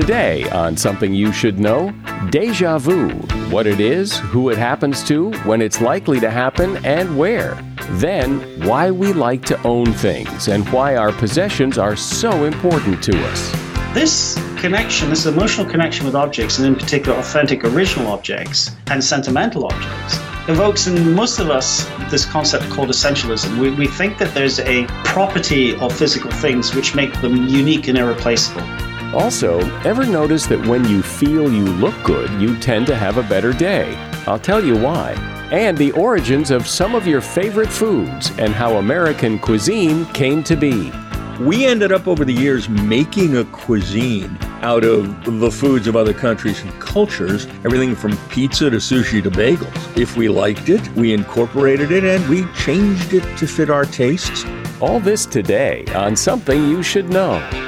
Today, on Something You Should Know, deja vu what it is, who it happens to, when it's likely to happen, and where. Then, why we like to own things and why our possessions are so important to us. This connection, this emotional connection with objects, and in particular authentic original objects and sentimental objects, evokes in most of us this concept called essentialism. We, we think that there's a property of physical things which make them unique and irreplaceable. Also, ever notice that when you feel you look good, you tend to have a better day? I'll tell you why. And the origins of some of your favorite foods and how American cuisine came to be. We ended up over the years making a cuisine out of the foods of other countries and cultures, everything from pizza to sushi to bagels. If we liked it, we incorporated it and we changed it to fit our tastes. All this today on Something You Should Know.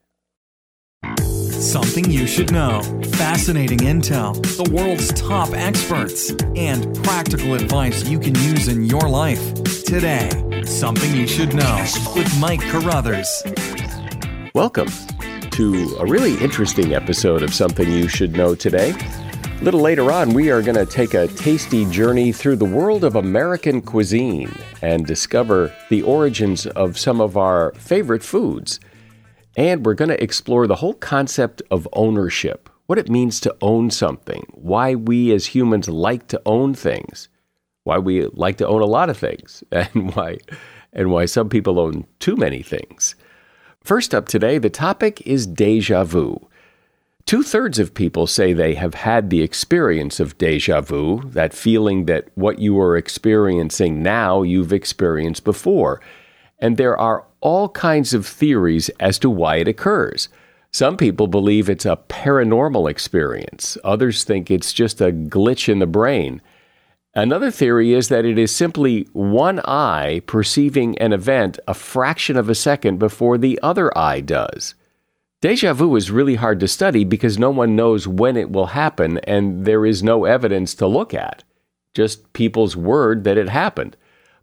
Something you should know. Fascinating intel, the world's top experts, and practical advice you can use in your life. Today, Something You Should Know with Mike Carruthers. Welcome to a really interesting episode of Something You Should Know today. A little later on, we are going to take a tasty journey through the world of American cuisine and discover the origins of some of our favorite foods. And we're going to explore the whole concept of ownership, what it means to own something, why we as humans like to own things, why we like to own a lot of things, and why and why some people own too many things. First up today, the topic is deja vu. Two thirds of people say they have had the experience of deja vu, that feeling that what you are experiencing now you've experienced before. And there are all kinds of theories as to why it occurs. Some people believe it's a paranormal experience, others think it's just a glitch in the brain. Another theory is that it is simply one eye perceiving an event a fraction of a second before the other eye does. Deja vu is really hard to study because no one knows when it will happen and there is no evidence to look at, just people's word that it happened.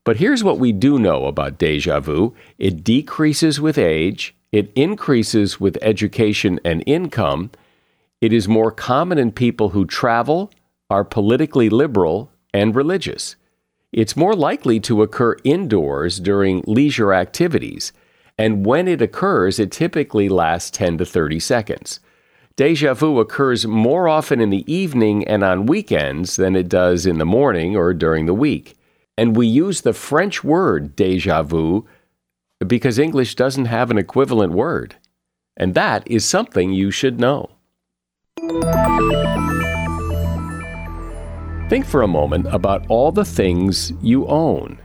But here's what we do know about deja vu it decreases with age, it increases with education and income, it is more common in people who travel, are politically liberal, and religious. It's more likely to occur indoors during leisure activities, and when it occurs, it typically lasts 10 to 30 seconds. Deja vu occurs more often in the evening and on weekends than it does in the morning or during the week. And we use the French word deja vu because English doesn't have an equivalent word. And that is something you should know. Think for a moment about all the things you own.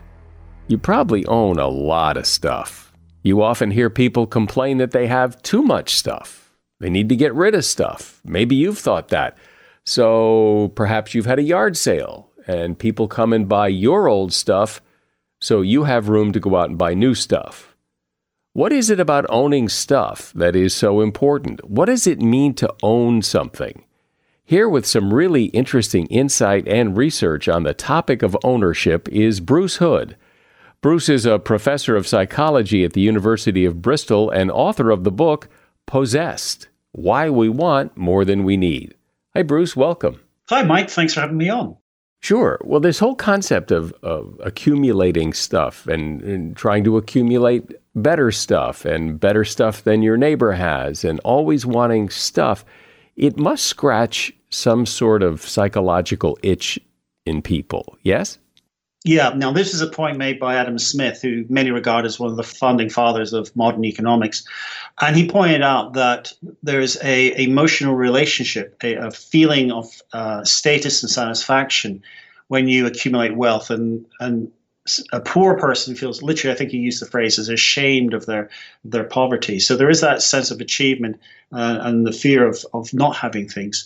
You probably own a lot of stuff. You often hear people complain that they have too much stuff. They need to get rid of stuff. Maybe you've thought that. So perhaps you've had a yard sale and people come and buy your old stuff so you have room to go out and buy new stuff. What is it about owning stuff that is so important? What does it mean to own something? Here, with some really interesting insight and research on the topic of ownership, is Bruce Hood. Bruce is a professor of psychology at the University of Bristol and author of the book Possessed Why We Want More Than We Need. Hi, Bruce. Welcome. Hi, Mike. Thanks for having me on. Sure. Well, this whole concept of, of accumulating stuff and, and trying to accumulate better stuff and better stuff than your neighbor has and always wanting stuff it must scratch some sort of psychological itch in people, yes? Yeah, now this is a point made by Adam Smith, who many regard as one of the founding fathers of modern economics. And he pointed out that there's a emotional relationship, a, a feeling of uh, status and satisfaction when you accumulate wealth. And, and a poor person feels literally, I think he used the phrase, is ashamed of their their poverty. So there is that sense of achievement uh, and the fear of of not having things.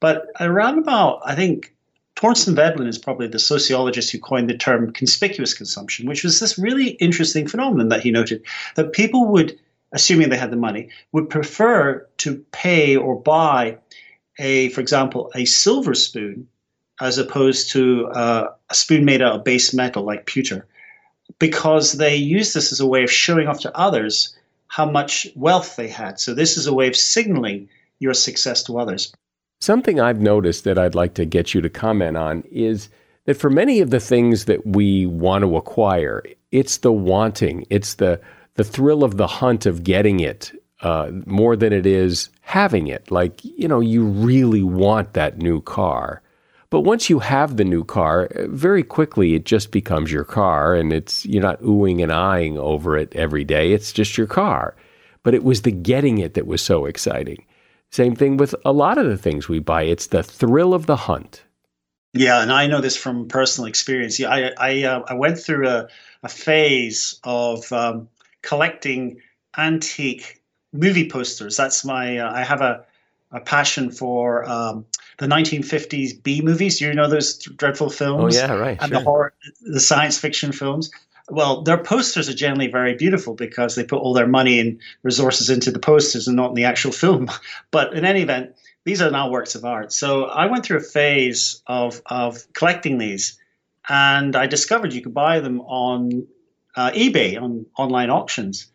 But around about, I think Thorstein Veblen is probably the sociologist who coined the term conspicuous consumption, which was this really interesting phenomenon that he noted that people would, assuming they had the money, would prefer to pay or buy a, for example, a silver spoon as opposed to uh, a spoon made out of base metal like pewter, because they use this as a way of showing off to others how much wealth they had. So this is a way of signaling your success to others. Something I've noticed that I'd like to get you to comment on is that for many of the things that we want to acquire, it's the wanting, it's the the thrill of the hunt of getting it uh, more than it is having it. Like you know, you really want that new car, but once you have the new car, very quickly it just becomes your car and it's you're not oohing and eyeing over it every day. It's just your car. But it was the getting it that was so exciting. Same thing with a lot of the things we buy. It's the thrill of the hunt. Yeah, and I know this from personal experience. Yeah, I I, uh, I went through a, a phase of um, collecting antique movie posters. That's my uh, I have a a passion for um, the 1950s B movies. You know those dreadful films? Oh yeah, right. And sure. the horror, the science fiction films. Well, their posters are generally very beautiful because they put all their money and resources into the posters and not in the actual film. But in any event, these are now works of art. So I went through a phase of of collecting these, and I discovered you could buy them on uh, eBay on online auctions.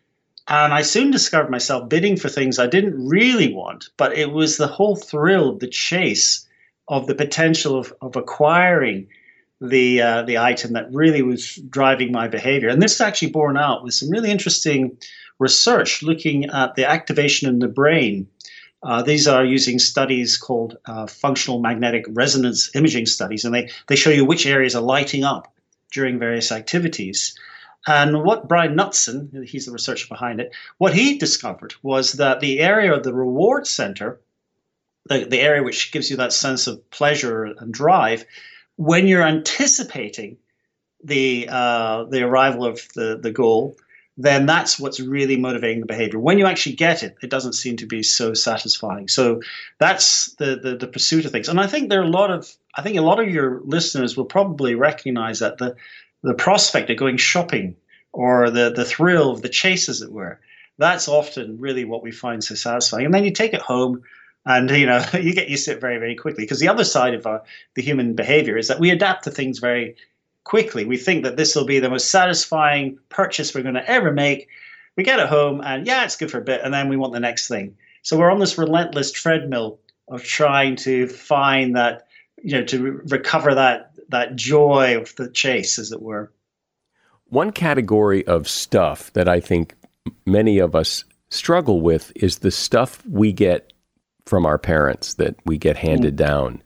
And I soon discovered myself bidding for things I didn't really want, but it was the whole thrill of the chase of the potential of, of acquiring the uh, the item that really was driving my behavior. And this is actually borne out with some really interesting research looking at the activation in the brain. Uh, these are using studies called uh, functional magnetic resonance imaging studies, and they, they show you which areas are lighting up during various activities. And what Brian Knutson, he's the researcher behind it, what he discovered was that the area of the reward center, the, the area which gives you that sense of pleasure and drive, when you're anticipating the uh, the arrival of the, the goal, then that's what's really motivating the behavior. When you actually get it, it doesn't seem to be so satisfying. So that's the, the, the pursuit of things. And I think there are a lot of I think a lot of your listeners will probably recognize that the the prospect of going shopping or the, the thrill of the chase, as it were, that's often really what we find so satisfying. And then you take it home and you know you get used to it very very quickly because the other side of our, the human behavior is that we adapt to things very quickly. We think that this will be the most satisfying purchase we're going to ever make. We get it home and yeah it's good for a bit and then we want the next thing. So we're on this relentless treadmill of trying to find that you know to re- recover that that joy of the chase, as it were. One category of stuff that I think many of us struggle with is the stuff we get from our parents that we get handed mm-hmm. down.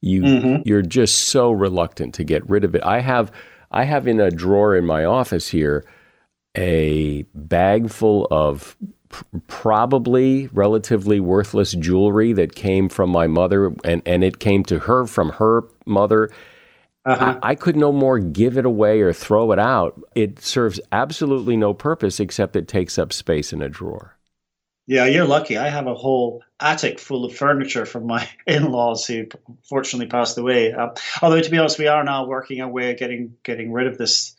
You mm-hmm. you're just so reluctant to get rid of it. I have I have in a drawer in my office here a bag full of probably relatively worthless jewelry that came from my mother and, and it came to her from her mother Uh-huh. I, I could no more give it away or throw it out. It serves absolutely no purpose except it takes up space in a drawer. Yeah, you're lucky. I have a whole attic full of furniture from my in-laws who fortunately passed away. Uh, although, to be honest, we are now working our way getting getting rid of this.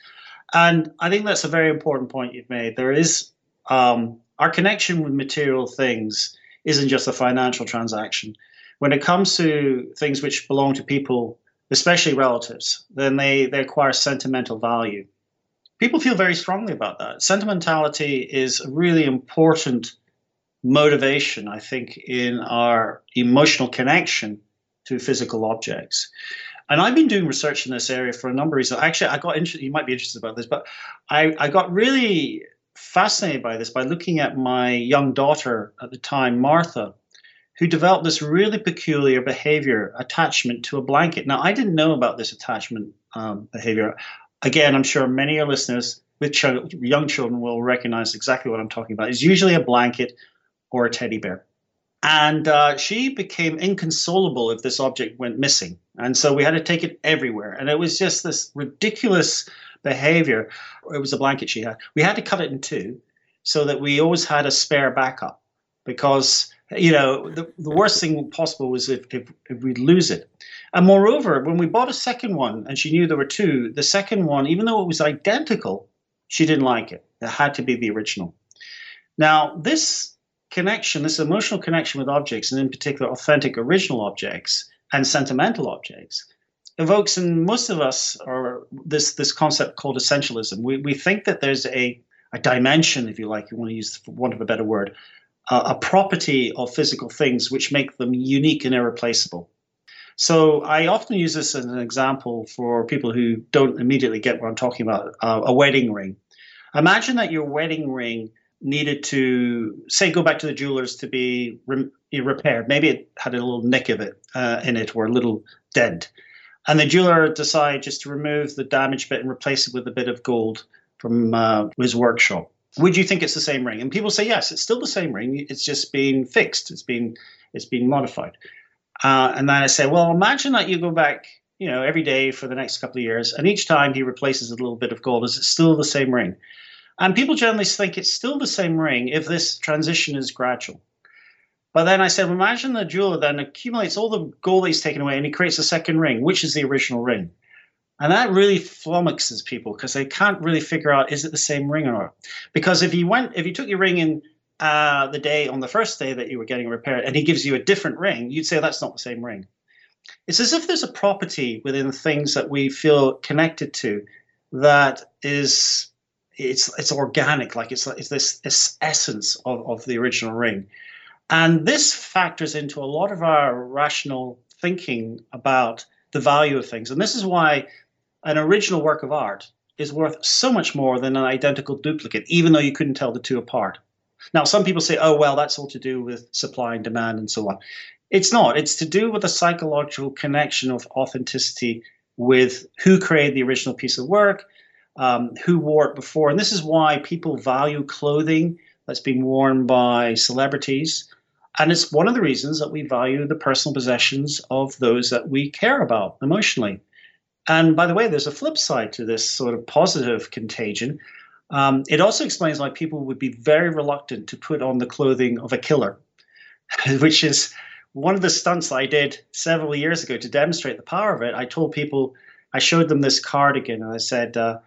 And I think that's a very important point you've made. There is um, our connection with material things isn't just a financial transaction. When it comes to things which belong to people, especially relatives, then they, they acquire sentimental value. People feel very strongly about that. Sentimentality is a really important motivation, I think, in our emotional connection to physical objects. And I've been doing research in this area for a number of reasons. Actually, I got interested, you might be interested about this, but I, I got really fascinated by this by looking at my young daughter at the time, Martha, who developed this really peculiar behavior attachment to a blanket. Now, I didn't know about this attachment um, behavior. Again, I'm sure many of your listeners with ch- young children will recognize exactly what I'm talking about. It's usually a blanket or a teddy bear. And uh, she became inconsolable if this object went missing. And so we had to take it everywhere. And it was just this ridiculous behavior. It was a blanket she had. We had to cut it in two so that we always had a spare backup because, you know, the, the worst thing possible was if, if, if we'd lose it. And moreover, when we bought a second one and she knew there were two, the second one, even though it was identical, she didn't like it. It had to be the original. Now, this connection, this emotional connection with objects, and in particular authentic original objects and sentimental objects, evokes in most of us or this this concept called essentialism. We we think that there's a a dimension, if you like, you want to use for want of a better word, uh, a property of physical things which make them unique and irreplaceable. So I often use this as an example for people who don't immediately get what I'm talking about. Uh, a wedding ring. Imagine that your wedding ring needed to say go back to the jewelers to be re- repaired. Maybe it had a little nick of it uh, in it or a little dent, and the jeweler decided just to remove the damaged bit and replace it with a bit of gold from uh, his workshop. Would you think it's the same ring? And people say yes, it's still the same ring. It's just been fixed. It's been it's been modified. Uh, and then I say, well, imagine that you go back, you know, every day for the next couple of years, and each time he replaces a little bit of gold, is it still the same ring? And people generally think it's still the same ring if this transition is gradual. But then I said, well, imagine the jeweler then accumulates all the gold he's taken away and he creates a second ring, which is the original ring. And that really flummoxes people because they can't really figure out is it the same ring or not. Because if you went, if you took your ring in uh, the day on the first day that you were getting repaired and he gives you a different ring, you'd say that's not the same ring. It's as if there's a property within things that we feel connected to that is it's it's organic, like it's it's this, this essence of, of the original ring. And this factors into a lot of our rational thinking about the value of things. And this is why an original work of art is worth so much more than an identical duplicate, even though you couldn't tell the two apart. Now, some people say, oh, well, that's all to do with supply and demand and so on. It's not. It's to do with the psychological connection of authenticity with who created the original piece of work, um, who wore it before. And this is why people value clothing that's been worn by celebrities. And it's one of the reasons that we value the personal possessions of those that we care about emotionally. And by the way, there's a flip side to this sort of positive contagion. Um, it also explains why people would be very reluctant to put on the clothing of a killer, which is one of the stunts I did several years ago to demonstrate the power of it. I told people, I showed them this cardigan, and I said, uh,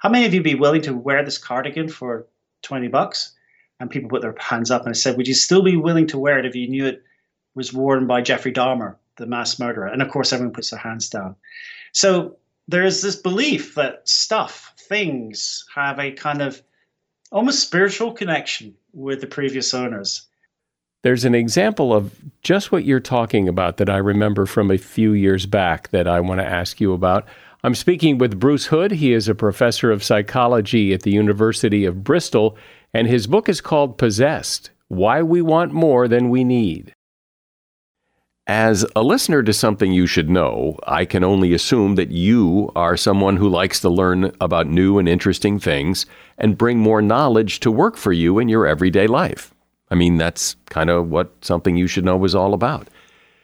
how many of you be willing to wear this cardigan for 20 bucks? And people put their hands up and I said, Would you still be willing to wear it if you knew it was worn by Jeffrey Dahmer, the mass murderer? And of course, everyone puts their hands down. So there is this belief that stuff, things, have a kind of almost spiritual connection with the previous owners. There's an example of just what you're talking about that I remember from a few years back that I want to ask you about. I'm speaking with Bruce Hood. He is a professor of psychology at the University of Bristol, and his book is called Possessed Why We Want More Than We Need. As a listener to something you should know, I can only assume that you are someone who likes to learn about new and interesting things and bring more knowledge to work for you in your everyday life. I mean, that's kind of what something you should know is all about.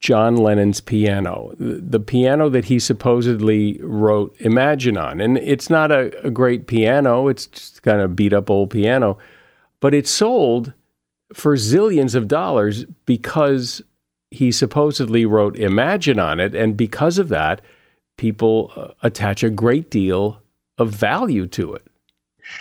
John Lennon's piano, the piano that he supposedly wrote Imagine on. And it's not a, a great piano, it's just kind of beat up old piano, but it sold for zillions of dollars because he supposedly wrote Imagine on it. And because of that, people uh, attach a great deal of value to it.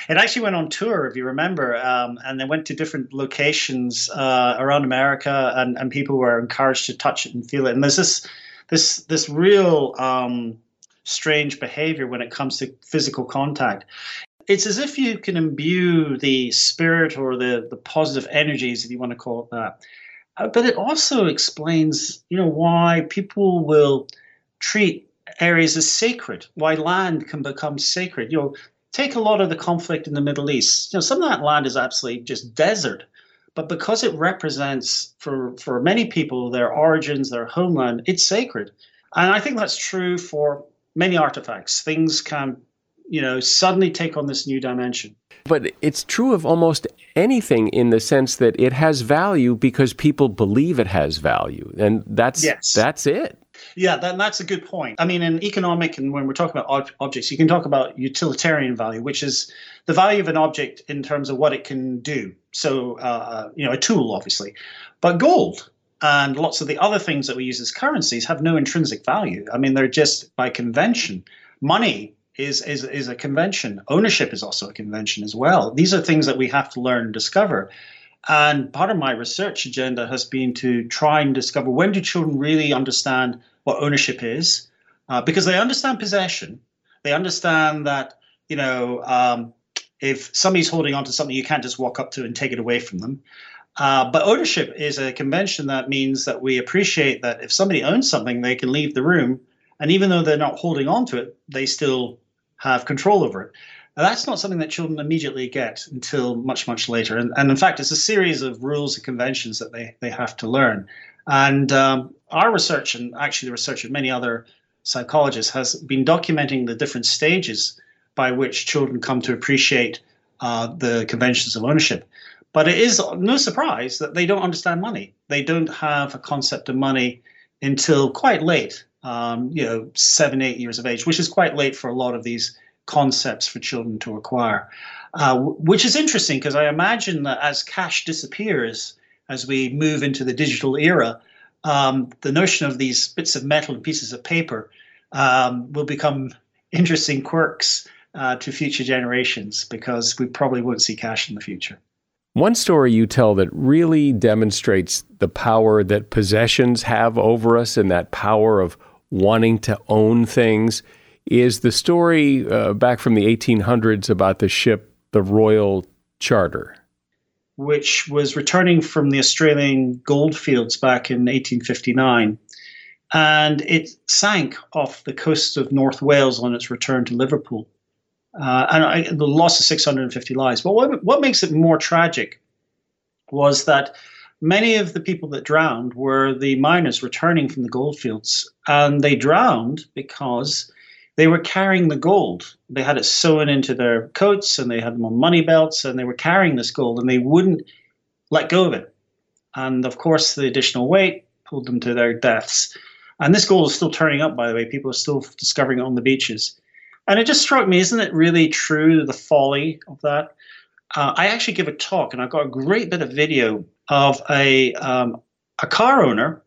It actually went on tour, if you remember, um, and they went to different locations uh, around America, and, and people were encouraged to touch it and feel it. And there's this this this real um, strange behavior when it comes to physical contact. It's as if you can imbue the spirit or the the positive energies, if you want to call it that. Uh, but it also explains, you know, why people will treat areas as sacred, why land can become sacred. You know, take a lot of the conflict in the Middle East. You know, some of that land is absolutely just desert, but because it represents for for many people their origins, their homeland, it's sacred. And I think that's true for many artifacts. Things can, you know, suddenly take on this new dimension. But it's true of almost anything in the sense that it has value because people believe it has value. And that's yes. that's it. Yeah, that, that's a good point. I mean, in economic and when we're talking about ob- objects, you can talk about utilitarian value, which is the value of an object in terms of what it can do. So, uh, uh, you know, a tool, obviously. But gold and lots of the other things that we use as currencies have no intrinsic value. I mean, they're just by convention. Money is, is, is a convention. Ownership is also a convention as well. These are things that we have to learn and discover. And part of my research agenda has been to try and discover when do children really understand what ownership is, uh, because they understand possession. They understand that you know um, if somebody's holding on to something, you can't just walk up to and take it away from them. Uh, but ownership is a convention that means that we appreciate that if somebody owns something, they can leave the room, and even though they're not holding on to it, they still have control over it. Now, that's not something that children immediately get until much, much later. And, and in fact, it's a series of rules and conventions that they, they have to learn. And um, our research, and actually the research of many other psychologists, has been documenting the different stages by which children come to appreciate uh, the conventions of ownership. But it is no surprise that they don't understand money. They don't have a concept of money until quite late, um, you know, seven, eight years of age, which is quite late for a lot of these concepts for children to acquire. Uh, which is interesting because I imagine that as cash disappears, as we move into the digital era, um, the notion of these bits of metal and pieces of paper um, will become interesting quirks uh, to future generations because we probably won't see cash in the future. One story you tell that really demonstrates the power that possessions have over us and that power of wanting to own things is the story uh, back from the 1800s about the ship, the Royal Charter which was returning from the Australian goldfields back in 1859. And it sank off the coast of North Wales on its return to Liverpool. Uh, and I, the loss of 650 lives. But what, what makes it more tragic was that many of the people that drowned were the miners returning from the goldfields. And they drowned because they were carrying the gold. They had it sewn into their coats and they had them on money belts and they were carrying this gold and they wouldn't let go of it. And of course, the additional weight pulled them to their deaths. And this gold is still turning up, by the way. People are still discovering it on the beaches. And it just struck me, isn't it really true, the folly of that? Uh, I actually give a talk, and I've got a great bit of video of a, um, a car owner.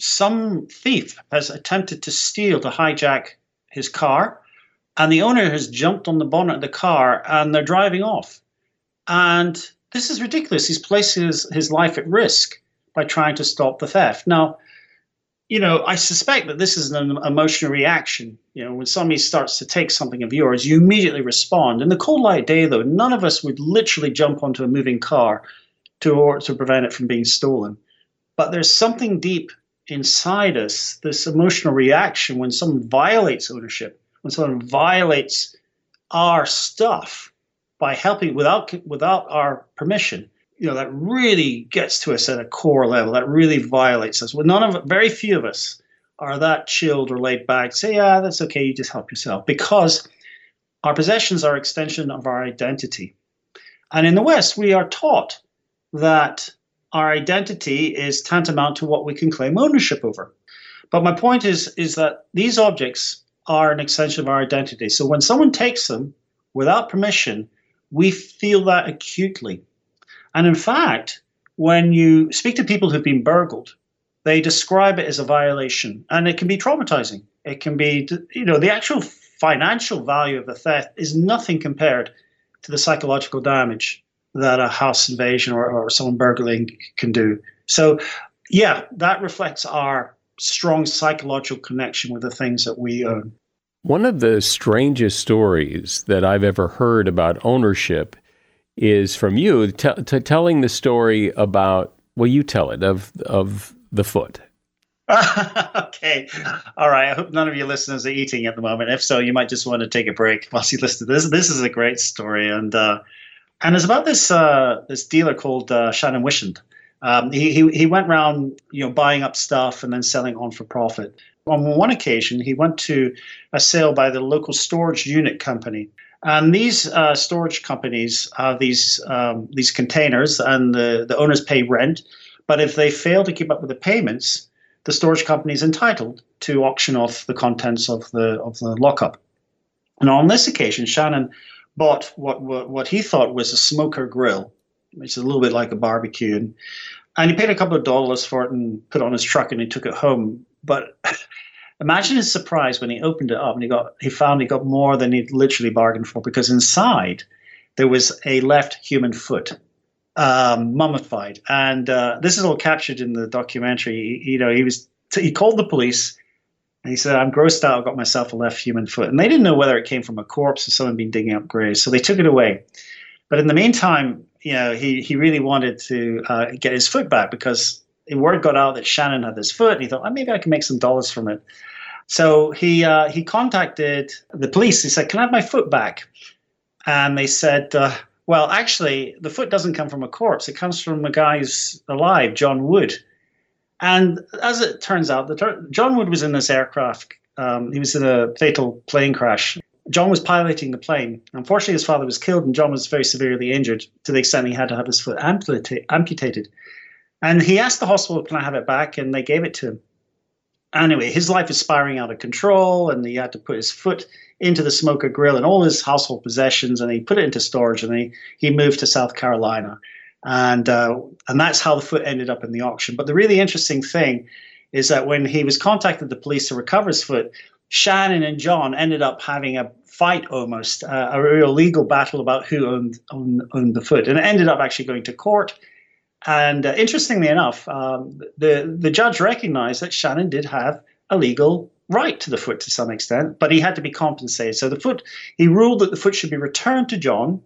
Some thief has attempted to steal, to hijack his car and the owner has jumped on the bonnet of the car and they're driving off. And this is ridiculous. He's placing his, his life at risk by trying to stop the theft. Now, you know, I suspect that this is an emotional reaction. You know, when somebody starts to take something of yours, you immediately respond. In the cold light day, though, none of us would literally jump onto a moving car to, to prevent it from being stolen. But there's something deep inside us, this emotional reaction when someone violates ownership, when someone violates our stuff by helping without without our permission you know that really gets to us at a core level that really violates us. Well none of very few of us are that chilled or laid back say yeah that's okay you just help yourself because our possessions are extension of our identity. And in the west we are taught that our identity is tantamount to what we can claim ownership over. But my point is is that these objects are an extension of our identity. So when someone takes them without permission we feel that acutely. And in fact, when you speak to people who've been burgled, they describe it as a violation, and it can be traumatizing. It can be, you know, the actual financial value of the theft is nothing compared to the psychological damage that a house invasion or, or someone burgling can do. So, yeah, that reflects our strong psychological connection with the things that we own. One of the strangest stories that I've ever heard about ownership is from you t- t- telling the story about well you tell it of of the foot. Okay. All right. I hope none of your listeners are eating at the moment. If so you might just want to take a break whilst you listen to this. This is a great story and uh, and it's about this uh, this dealer called uh, shannon Whisnant um, he, he, he went around you know buying up stuff and then selling on for profit on one occasion he went to a sale by the local storage unit company and these uh, storage companies have these um, these containers, and the, the owners pay rent. But if they fail to keep up with the payments, the storage company is entitled to auction off the contents of the of the lockup. And on this occasion, Shannon bought what what, what he thought was a smoker grill, which is a little bit like a barbecue, and, and he paid a couple of dollars for it and put it on his truck, and he took it home. But Imagine his surprise when he opened it up and he got he found he got more than he'd literally bargained for because inside there was a left human foot, um, mummified, and uh, this is all captured in the documentary. You know, he was he called the police. And he said, I'm grossed out. I've got myself a left human foot. And they didn't know whether it came from a corpse or someone been digging up graves. So they took it away. But in the meantime, you know, he, he really wanted to uh, get his foot back because word got out that Shannon had this foot, and he thought, oh, maybe I can make some dollars from it. So he uh, he contacted the police. He said, "Can I have my foot back?" And they said, uh, "Well, actually, the foot doesn't come from a corpse. It comes from a guy who's alive, John Wood." And as it turns out, the, John Wood was in this aircraft. Um, he was in a fatal plane crash. John was piloting the plane. Unfortunately, his father was killed, and John was very severely injured to the extent he had to have his foot amputated. And he asked the hospital, Can I have it back? And they gave it to him. Anyway, his life is spiraling out of control, and he had to put his foot into the smoker grill and all his household possessions, and he put it into storage, and he, he moved to South Carolina. And, uh, and that's how the foot ended up in the auction. But the really interesting thing is that when he was contacted the police to recover his foot, Shannon and John ended up having a fight almost, uh, a real legal battle about who owned, owned, owned the foot. And it ended up actually going to court. And uh, interestingly enough, um, the the judge recognized that Shannon did have a legal right to the foot to some extent, but he had to be compensated. So the foot, he ruled that the foot should be returned to John,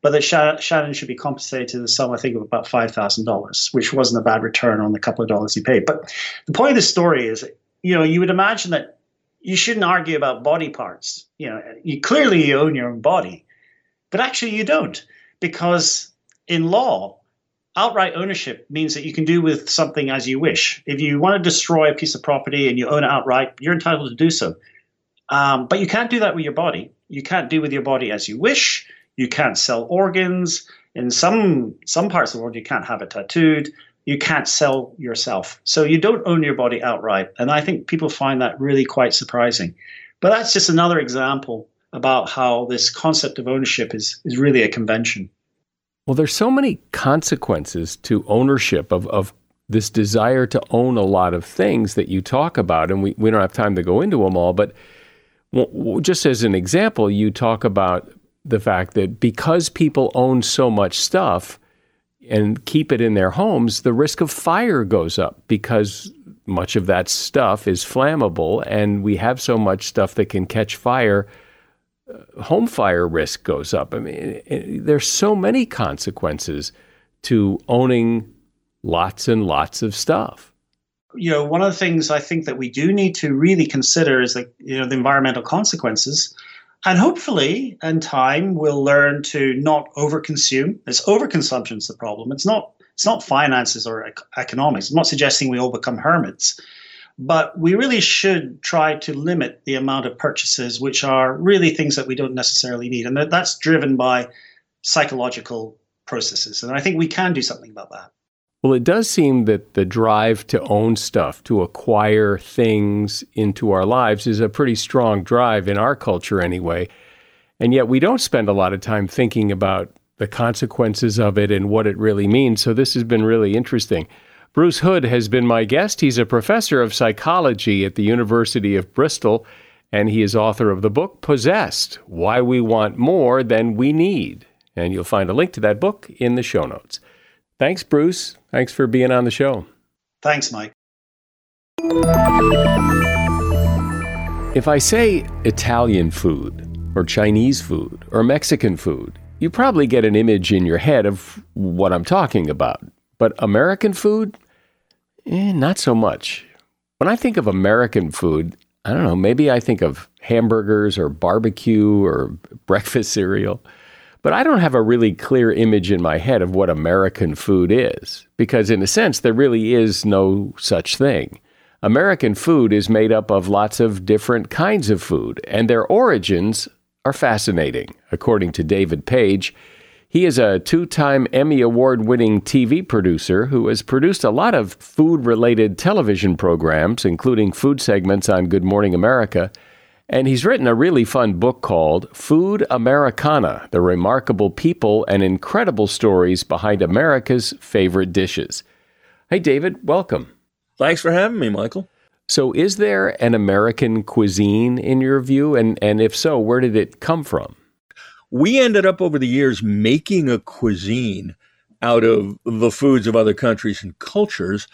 but that Shannon should be compensated the sum, I think, of about five thousand dollars, which wasn't a bad return on the couple of dollars he paid. But the point of the story is, you know, you would imagine that you shouldn't argue about body parts. You know, you clearly own your own body, but actually you don't, because in law outright ownership means that you can do with something as you wish. If you want to destroy a piece of property and you own it outright, you're entitled to do so. Um, but you can't do that with your body. You can't do with your body as you wish. You can't sell organs. In some some parts of the world, you can't have it tattooed. You can't sell yourself. So you don't own your body outright. And I think people find that really quite surprising. But that's just another example about how this concept of ownership is, is really a convention. Well, there's so many consequences to ownership of, of this desire to own a lot of things that you talk about, and we, we don't have time to go into them all, but just as an example, you talk about the fact that because people own so much stuff and keep it in their homes, the risk of fire goes up because much of that stuff is flammable and we have so much stuff that can catch fire. Uh, home fire risk goes up. I mean, there's so many consequences to owning lots and lots of stuff. You know, one of the things I think that we do need to really consider is like, you know, the environmental consequences. And hopefully, in time, we'll learn to not overconsume. It's overconsumption is the problem. It's not. It's not finances or economics. I'm not suggesting we all become hermits, but we really should try to limit the amount of purchases which are really things that we don't necessarily need, and that's driven by psychological processes. And I think we can do something about that. Well, it does seem that the drive to own stuff, to acquire things into our lives, is a pretty strong drive in our culture anyway. And yet we don't spend a lot of time thinking about the consequences of it and what it really means. So this has been really interesting. Bruce Hood has been my guest. He's a professor of psychology at the University of Bristol, and he is author of the book Possessed Why We Want More Than We Need. And you'll find a link to that book in the show notes. Thanks, Bruce. Thanks for being on the show. Thanks, Mike. If I say Italian food, or Chinese food, or Mexican food, you probably get an image in your head of what I'm talking about. But American food? Eh, not so much. When I think of American food, I don't know, maybe I think of hamburgers or barbecue or breakfast cereal. But I don't have a really clear image in my head of what American food is, because in a sense, there really is no such thing. American food is made up of lots of different kinds of food, and their origins are fascinating. According to David Page, he is a two time Emmy Award winning TV producer who has produced a lot of food related television programs, including food segments on Good Morning America and he's written a really fun book called Food Americana The Remarkable People and Incredible Stories Behind America's Favorite Dishes. Hey, David, welcome. Thanks for having me, Michael. So, is there an American cuisine in your view? And, and if so, where did it come from? We ended up over the years making a cuisine out of the foods of other countries and cultures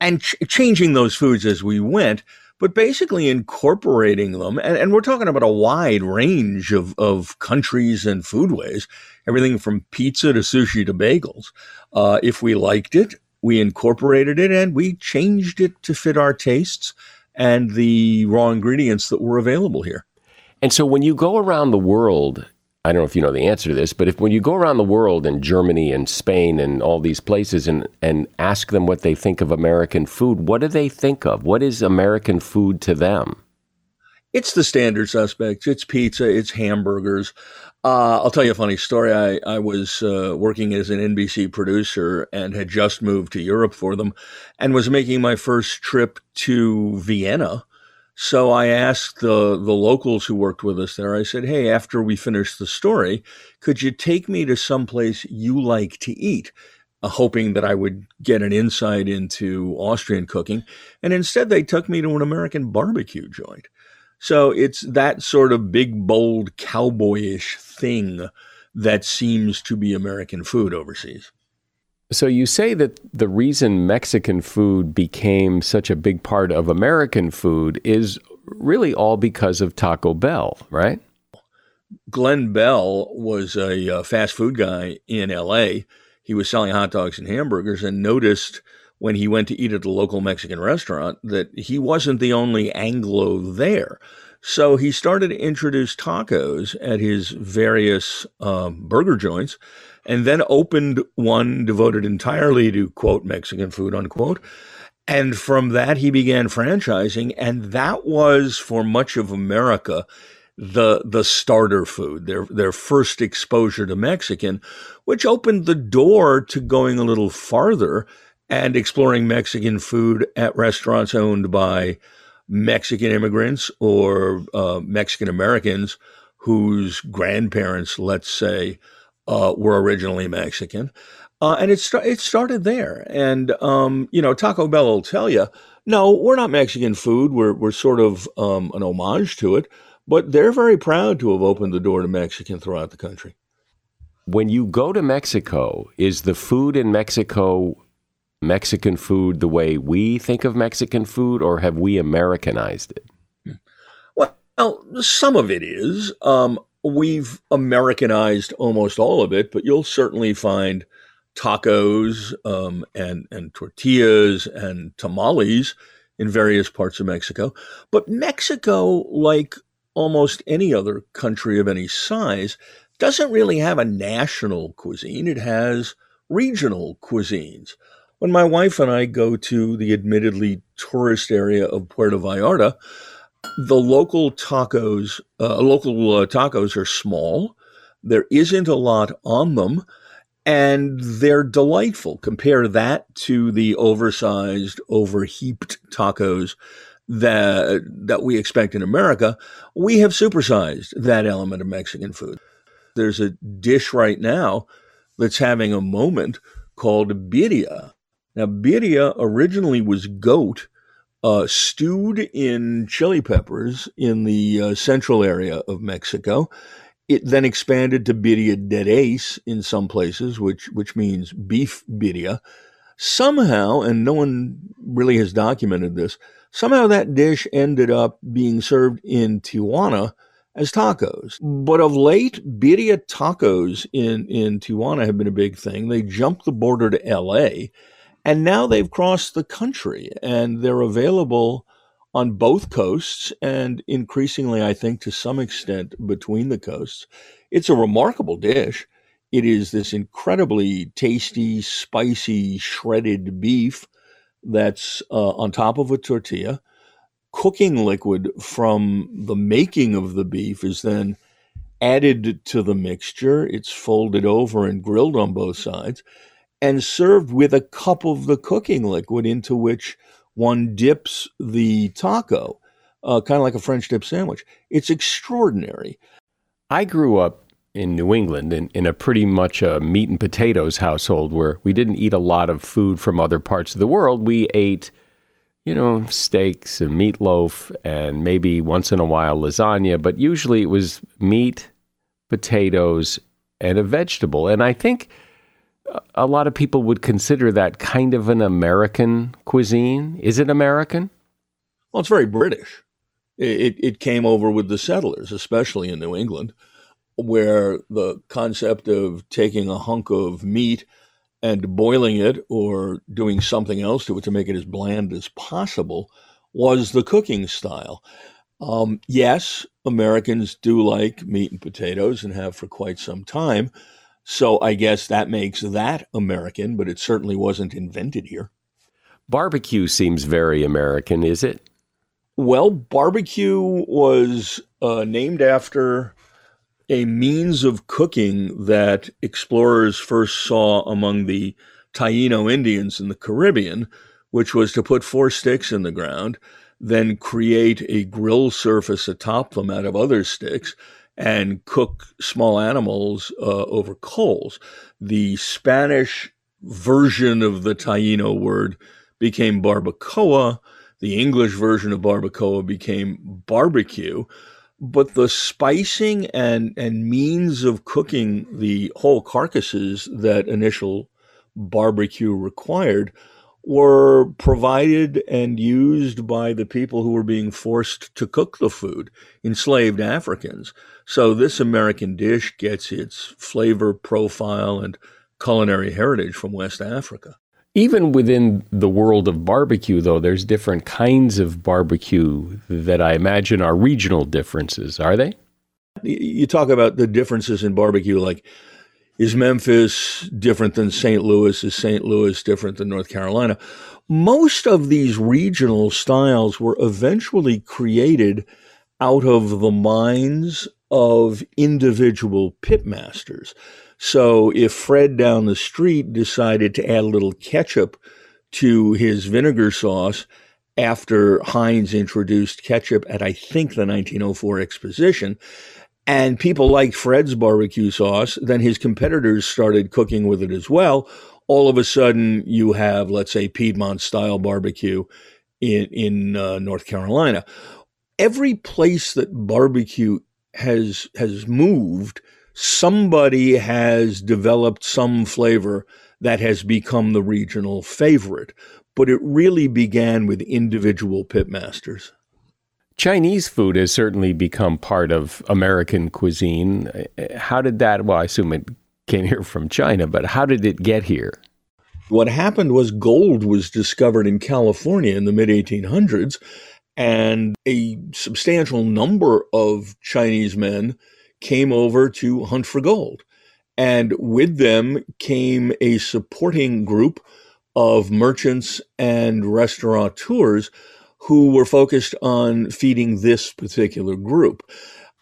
and ch- changing those foods as we went but basically incorporating them. And, and, we're talking about a wide range of, of countries and foodways, everything from pizza to sushi to bagels. Uh, if we liked it, we incorporated it and we changed it to fit our tastes and the raw ingredients that were available here. And so when you go around the world I don't know if you know the answer to this, but if when you go around the world in Germany and Spain and all these places and, and ask them what they think of American food, what do they think of? What is American food to them? It's the standard suspects. It's pizza. It's hamburgers. Uh, I'll tell you a funny story. I, I was uh, working as an NBC producer and had just moved to Europe for them and was making my first trip to Vienna so I asked the the locals who worked with us there. I said, "Hey, after we finish the story, could you take me to some place you like to eat?" Uh, hoping that I would get an insight into Austrian cooking, and instead they took me to an American barbecue joint. So it's that sort of big, bold, cowboyish thing that seems to be American food overseas. So you say that the reason Mexican food became such a big part of American food is really all because of Taco Bell, right? Glen Bell was a uh, fast food guy in LA. He was selling hot dogs and hamburgers and noticed when he went to eat at the local Mexican restaurant that he wasn't the only Anglo there. So he started to introduce tacos at his various um, burger joints and then opened one devoted entirely to quote Mexican food unquote. And from that, he began franchising. And that was for much of America the the starter food, their their first exposure to Mexican, which opened the door to going a little farther and exploring Mexican food at restaurants owned by Mexican immigrants or uh, Mexican Americans whose grandparents, let's say, uh, were originally Mexican. Uh, and it, st- it started there. And, um, you know, Taco Bell will tell you, no, we're not Mexican food. We're, we're sort of um, an homage to it. but they're very proud to have opened the door to Mexican throughout the country. When you go to Mexico, is the food in Mexico Mexican food the way we think of Mexican food, or have we Americanized it? Well, some of it is. Um, we've Americanized almost all of it, but you'll certainly find tacos um, and and tortillas and tamales in various parts of Mexico. But Mexico, like almost any other country of any size, doesn't really have a national cuisine. It has regional cuisines. When my wife and I go to the admittedly tourist area of Puerto Vallarta, the local tacos, uh, local uh, tacos are small. There isn't a lot on them, and they're delightful. Compare that to the oversized, overheaped tacos that that we expect in America. We have supersized that element of Mexican food. There's a dish right now that's having a moment called birria. Now, birria originally was goat uh, stewed in chili peppers in the uh, central area of Mexico. It then expanded to birria de res in some places, which which means beef birria. Somehow, and no one really has documented this, somehow that dish ended up being served in Tijuana as tacos. But of late, birria tacos in, in Tijuana have been a big thing. They jumped the border to LA and now they've crossed the country and they're available on both coasts and increasingly, I think, to some extent between the coasts. It's a remarkable dish. It is this incredibly tasty, spicy, shredded beef that's uh, on top of a tortilla. Cooking liquid from the making of the beef is then added to the mixture. It's folded over and grilled on both sides and served with a cup of the cooking liquid into which one dips the taco, uh, kind of like a French dip sandwich. It's extraordinary. I grew up in New England in, in a pretty much a meat and potatoes household where we didn't eat a lot of food from other parts of the world. We ate, you know, steaks and meatloaf and maybe once in a while lasagna, but usually it was meat, potatoes, and a vegetable. And I think a lot of people would consider that kind of an American cuisine. Is it American? Well, it's very British. It, it came over with the settlers, especially in New England, where the concept of taking a hunk of meat and boiling it or doing something else to it to make it as bland as possible was the cooking style. Um, yes, Americans do like meat and potatoes and have for quite some time. So I guess that makes that American, but it certainly wasn't invented here. Barbecue seems very American, is it? Well, barbecue was uh, named after a means of cooking that explorers first saw among the Taino Indians in the Caribbean, which was to put four sticks in the ground, then create a grill surface atop them out of other sticks, and cook small animals uh, over coals. The Spanish version of the Taino word became barbacoa. The English version of barbacoa became barbecue. But the spicing and, and means of cooking the whole carcasses that initial barbecue required were provided and used by the people who were being forced to cook the food, enslaved Africans. So this American dish gets its flavor profile and culinary heritage from West Africa. Even within the world of barbecue, though, there's different kinds of barbecue that I imagine are regional differences, are they? You talk about the differences in barbecue, like is Memphis different than St. Louis? Is St. Louis different than North Carolina? Most of these regional styles were eventually created out of the minds of individual pitmasters. So if Fred down the street decided to add a little ketchup to his vinegar sauce after Heinz introduced ketchup at, I think, the 1904 exposition, and people liked Fred's barbecue sauce, then his competitors started cooking with it as well. All of a sudden, you have, let's say, Piedmont style barbecue in, in uh, North Carolina. every place that barbecue has has moved, somebody has developed some flavor that has become the regional favorite. But it really began with individual pitmasters. Chinese food has certainly become part of American cuisine. How did that? Well, I assume it came here from China, but how did it get here? What happened was gold was discovered in California in the mid 1800s, and a substantial number of Chinese men came over to hunt for gold. And with them came a supporting group of merchants and restaurateurs who were focused on feeding this particular group.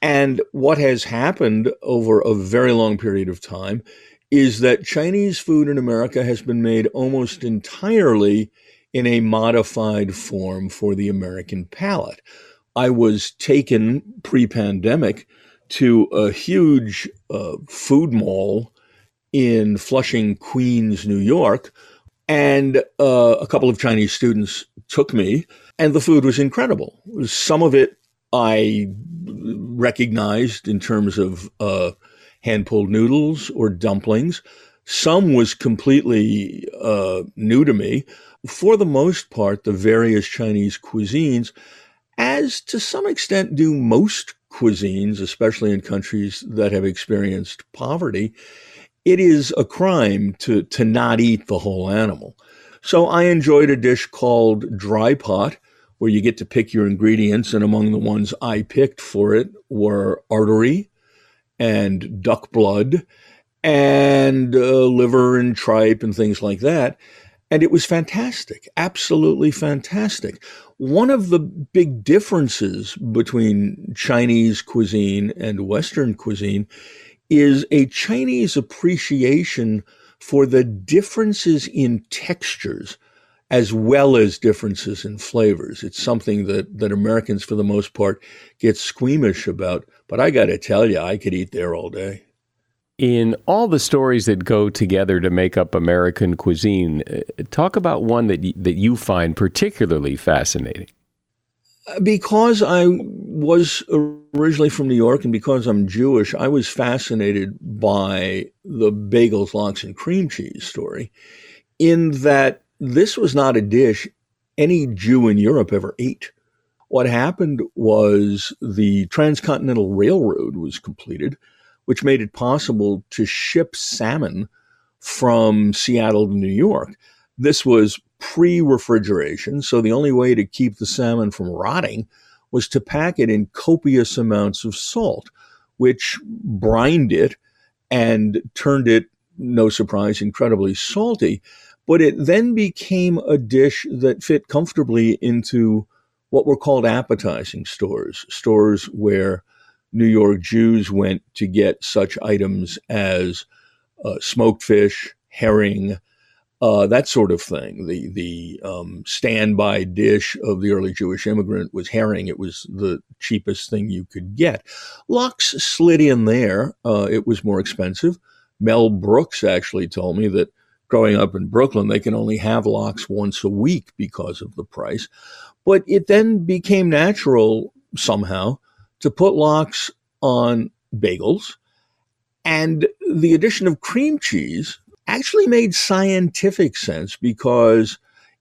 And what has happened over a very long period of time is that Chinese food in America has been made almost entirely in a modified form for the American palate. I was taken pre pandemic to a huge uh, food mall in Flushing, Queens, New York, and uh, a couple of Chinese students took me, and the food was incredible. Some of it I recognized in terms of uh, hand pulled noodles or dumplings. Some was completely uh, new to me. For the most part, the various Chinese cuisines, as to some extent do most cuisines, especially in countries that have experienced poverty, it is a crime to, to not eat the whole animal. So I enjoyed a dish called dry pot, where you get to pick your ingredients. And among the ones I picked for it were artery and duck blood and uh, liver and tripe and things like that. And it was fantastic, absolutely fantastic. One of the big differences between Chinese cuisine and Western cuisine is a Chinese appreciation for the differences in textures as well as differences in flavors. It's something that, that Americans, for the most part, get squeamish about. But I got to tell you, I could eat there all day. In all the stories that go together to make up American cuisine, uh, talk about one that that you find particularly fascinating because I was originally from New York and because I'm Jewish, I was fascinated by the bagels, lox, and cream cheese story, in that this was not a dish any Jew in Europe ever ate. What happened was the Transcontinental Railroad was completed, which made it possible to ship salmon from Seattle to New York. This was pre refrigeration. So the only way to keep the salmon from rotting was to pack it in copious amounts of salt, which brined it and turned it, no surprise, incredibly salty. But it then became a dish that fit comfortably into what were called appetizing stores, stores where New York Jews went to get such items as uh, smoked fish, herring, uh, that sort of thing. The the um, standby dish of the early Jewish immigrant was herring. It was the cheapest thing you could get. Lox slid in there. Uh, it was more expensive. Mel Brooks actually told me that growing up in Brooklyn, they can only have lox once a week because of the price. But it then became natural somehow to put lox on bagels. And the addition of cream cheese actually made scientific sense because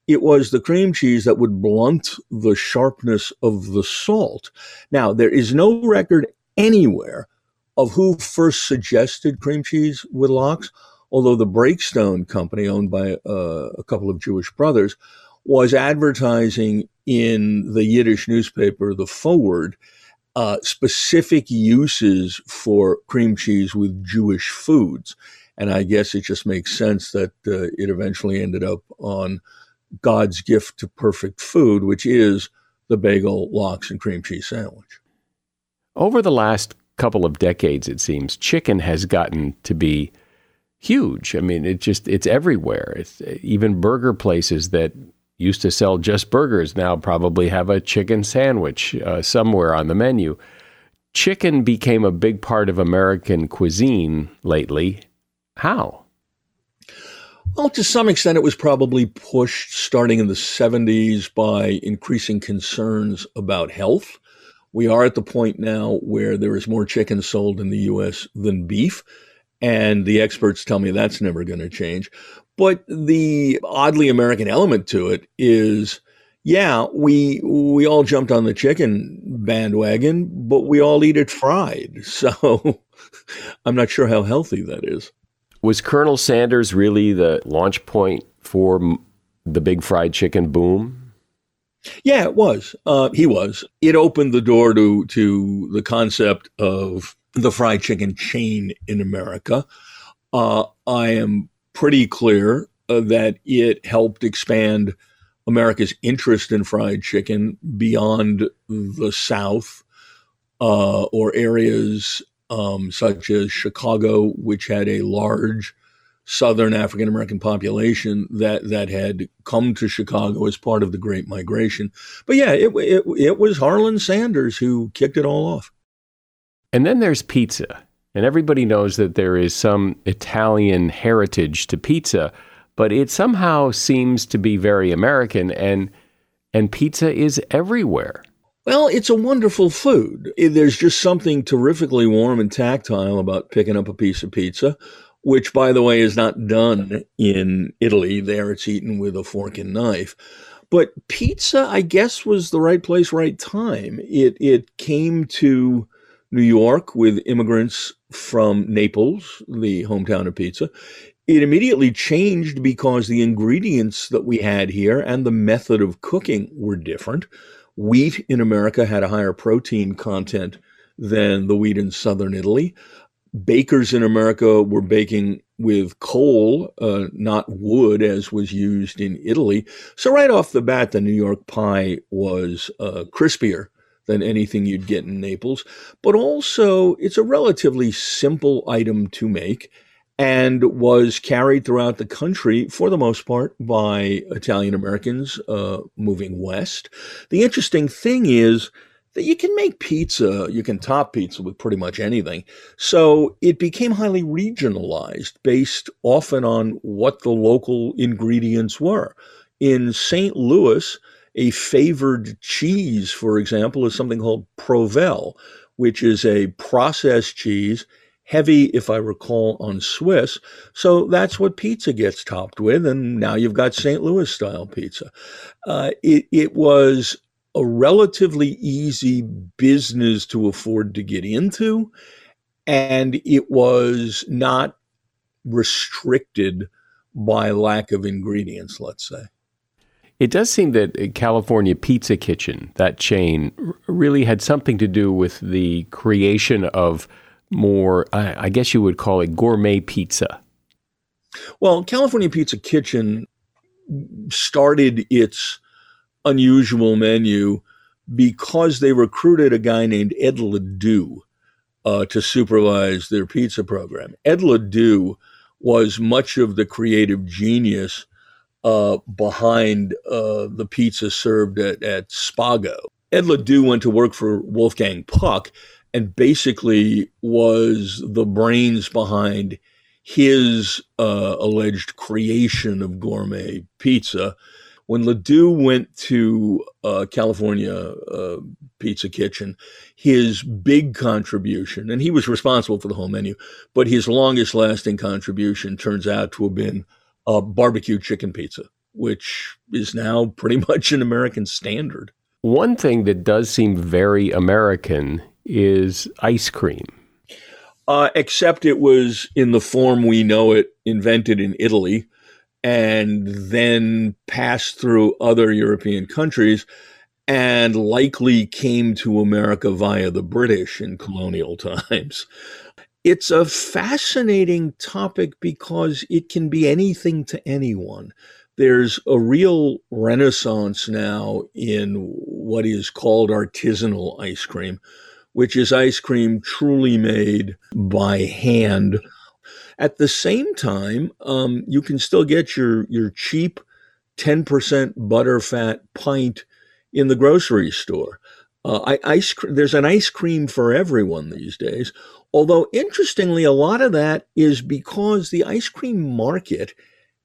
it was the cream cheese that would blunt the sharpness of the salt. Now, there is no record anywhere of who first suggested cream cheese with lox, although the Breakstone company, owned by uh, a couple of Jewish brothers, was advertising in the Yiddish newspaper, The Forward, uh, specific uses for cream cheese with Jewish foods. And I guess it just makes sense that uh, it eventually ended up on God's gift to perfect food, which is the bagel, lox, and cream cheese sandwich. Over the last couple of decades, it seems, chicken has gotten to be huge. I mean, it just it's everywhere. It's even burger places that used to sell just burgers now probably have a chicken sandwich uh, somewhere on the menu. Chicken became a big part of American cuisine lately, how? Well, to some extent, it was probably pushed starting in the 70s by increasing concerns about health. We are at the point now where there is more chicken sold in the US than beef. And the experts tell me that's never going to change. But the oddly American element to it is yeah, we we all jumped on the chicken bandwagon, but we all eat it fried. So I'm not sure how healthy that is. Was Colonel Sanders really the launch point for the big fried chicken boom? Yeah, it was. Uh, he was. It opened the door to to the concept of the fried chicken chain in America. Uh, I am pretty clear uh, that it helped expand America's interest in fried chicken beyond the South uh, or areas um, such as Chicago, which had a large Southern African American population that that had come to Chicago as part of the Great Migration. But yeah, it, it, it was Harlan Sanders who kicked it all off. And then there's pizza. And everybody knows that there is some Italian heritage to pizza but it somehow seems to be very American and and pizza is everywhere. Well, it's a wonderful food. There's just something terrifically warm and tactile about picking up a piece of pizza, which, by the way, is not done in Italy. There it's eaten with a fork and knife. But pizza, I guess, was the right place, right time. It it came to New York with immigrants from Naples, the hometown of pizza it immediately changed because the ingredients that we had here and the method of cooking were different. Wheat in America had a higher protein content than the wheat in southern Italy. Bakers in America were baking with coal, uh, not wood, as was used in Italy. So, right off the bat, the New York pie was uh, crispier than anything you'd get in Naples. But also, it's a relatively simple item to make and was carried throughout the country for the most part by Italian Americans uh, moving west. The interesting thing is that you can make pizza, you can top pizza with pretty much anything. So it became highly regionalized based often on what the local ingredients were. In St. Louis, a favored cheese, for example, is something called Provel, which is a processed cheese heavy, if I recall, on Swiss. So that's what pizza gets topped with. And now you've got St. Louis style pizza. Uh, it, it was a relatively easy business to afford to get into. And it was not restricted by lack of ingredients, let's say. It does seem that California Pizza Kitchen, that chain, really had something to do with the creation of more, I, I guess you would call it gourmet pizza? Well, California Pizza Kitchen started its unusual menu because they recruited a guy named Ed LaDou uh, to supervise their pizza program. Ed LaDou was much of the creative genius uh, behind uh, the pizza served at, at Spago. Ed LaDou went to work for Wolfgang Puck and basically was the brains behind his uh, alleged creation of gourmet pizza. When LaDou went to uh, California uh, Pizza Kitchen, his big contribution, and he was responsible for the whole menu, but his longest lasting contribution turns out to have been a barbecue chicken pizza, which is now pretty much an American standard. One thing that does seem very American is ice cream. Uh, except it was in the form we know it, invented in Italy, and then passed through other European countries, and likely came to America via the British in colonial times. It's a fascinating topic because it can be anything to anyone. There's a real renaissance now in what is called artisanal ice cream, which is ice cream truly made by hand. At the same time, um, you can still get your, your cheap 10% butterfat pint in the grocery store. Uh, ice, there's an ice cream for everyone these days. Although, interestingly, a lot of that is because the ice cream market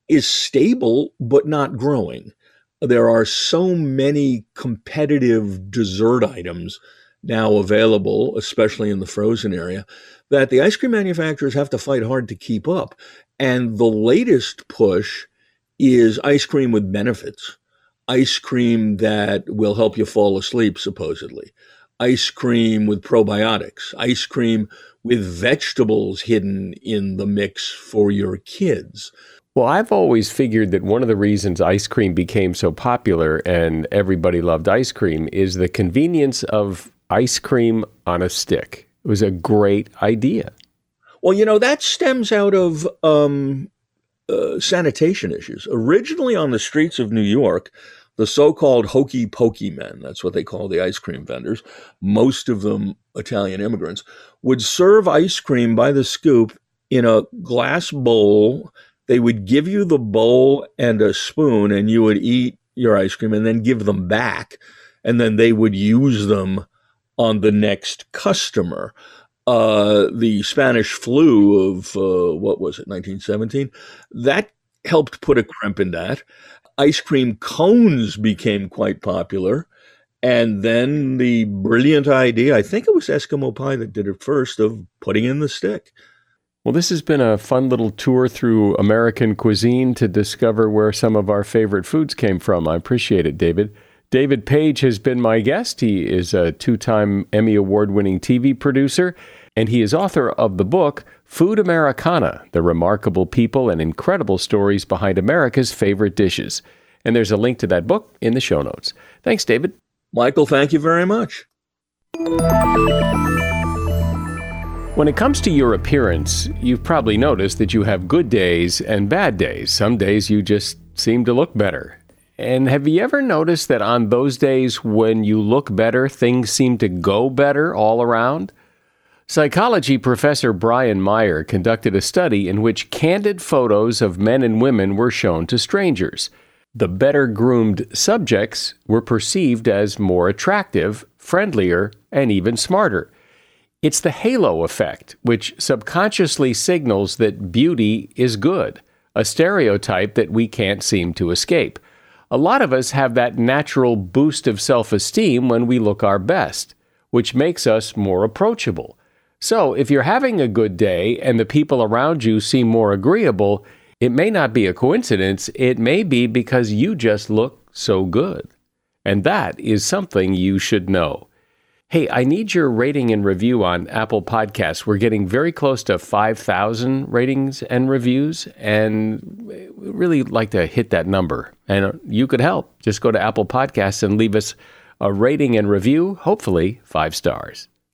is stable but not growing. There are so many competitive dessert items now available, especially in the frozen area, that the ice cream manufacturers have to fight hard to keep up. And the latest push is ice cream with benefits, ice cream that will help you fall asleep, supposedly, ice cream with probiotics, ice cream with vegetables hidden in the mix for your kids. Well, I've always figured that one of the reasons ice cream became so popular and everybody loved ice cream is the convenience of ice cream on a stick. It was a great idea. Well, you know, that stems out of um, uh, sanitation issues. Originally on the streets of New York, the so-called hokey pokey men, that's what they call the ice cream vendors, most of them Italian immigrants, would serve ice cream by the scoop in a glass bowl they would give you the bowl and a spoon, and you would eat your ice cream and then give them back. And then they would use them on the next customer. Uh, the Spanish flu of, uh, what was it, 1917? That helped put a crimp in that. Ice cream cones became quite popular. And then the brilliant idea, I think it was Eskimo Pie that did it first, of putting in the stick. Well, this has been a fun little tour through American cuisine to discover where some of our favorite foods came from. I appreciate it, David. David Page has been my guest. He is a two time Emmy Award winning TV producer, and he is author of the book Food Americana The Remarkable People and Incredible Stories Behind America's Favorite Dishes. And there's a link to that book in the show notes. Thanks, David. Michael, thank you very much. When it comes to your appearance, you've probably noticed that you have good days and bad days. Some days you just seem to look better. And have you ever noticed that on those days when you look better, things seem to go better all around? Psychology professor Brian Meyer conducted a study in which candid photos of men and women were shown to strangers. The better groomed subjects were perceived as more attractive, friendlier, and even smarter. It's the halo effect, which subconsciously signals that beauty is good, a stereotype that we can't seem to escape. A lot of us have that natural boost of self esteem when we look our best, which makes us more approachable. So, if you're having a good day and the people around you seem more agreeable, it may not be a coincidence, it may be because you just look so good. And that is something you should know. Hey, I need your rating and review on Apple Podcasts. We're getting very close to 5,000 ratings and reviews, and we really like to hit that number. And you could help. Just go to Apple Podcasts and leave us a rating and review, hopefully five stars.